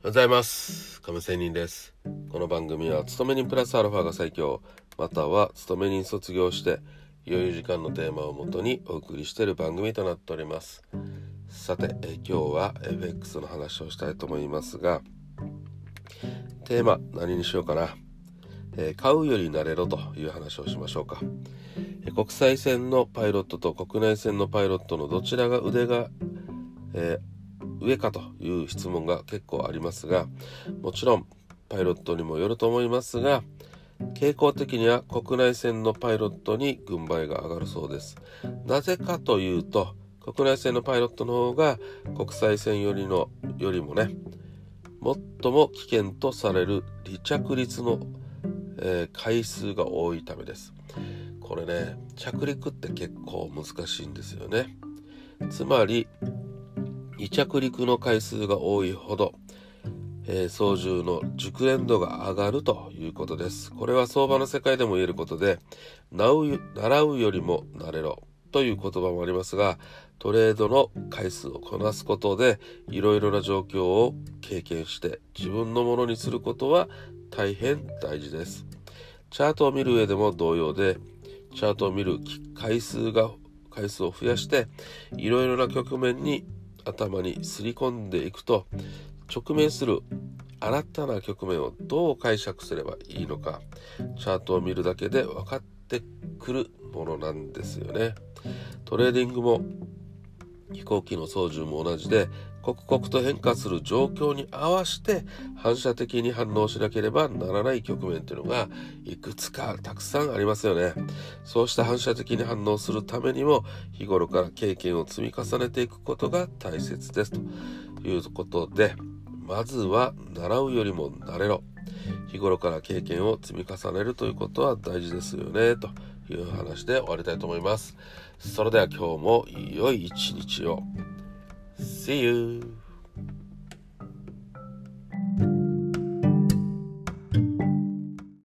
ございます。亀仙人です。この番組は勤め人プラスアルファが最強。または勤め人卒業して余裕時間のテーマをもとにお送りしている番組となっております。さてえ今日は FX の話をしたいと思いますがテーマ何にしようかな、え、買うより慣れろという話をしましょうか、え、国際線のパイロットと国内線のパイロットのどちらが腕が、えー上かという質問が結構ありますがもちろんパイロットにもよると思いますが傾向的には国内線のパイロットに軍配が上がるそうです。なぜかというと国内線のパイロットの方が国際線よりのよりもね最も危険とされる離着陸の、えー、回数が多いためです。これね着陸って結構難しいんですよね。つまり離着陸の回数が多いほど、えー、操縦の熟練度が上がるということです。これは相場の世界でも言えることで、習うよりも慣れろという言葉もありますが、トレードの回数をこなすことで、いろいろな状況を経験して自分のものにすることは大変大事です。チャートを見る上でも同様で、チャートを見る回数が回数を増やして、いろいろな局面に頭にすり込んでいくと直面する新たな局面をどう解釈すればいいのかチャートを見るだけで分かってくるものなんですよね。トレーディングも飛行機の操縦も同じで刻々と変化する状況に合わせて反射的に反応しなければならない局面というのがいくつかたくさんありますよね。そうした反射的に反応するためにも日頃から経験を積み重ねていくことが大切です。ということでまずは習うよりも慣れろ。日頃から経験を積み重ねるということは大事ですよね。という話で終わりたいと思います。それでは今日も良い一日を。See you!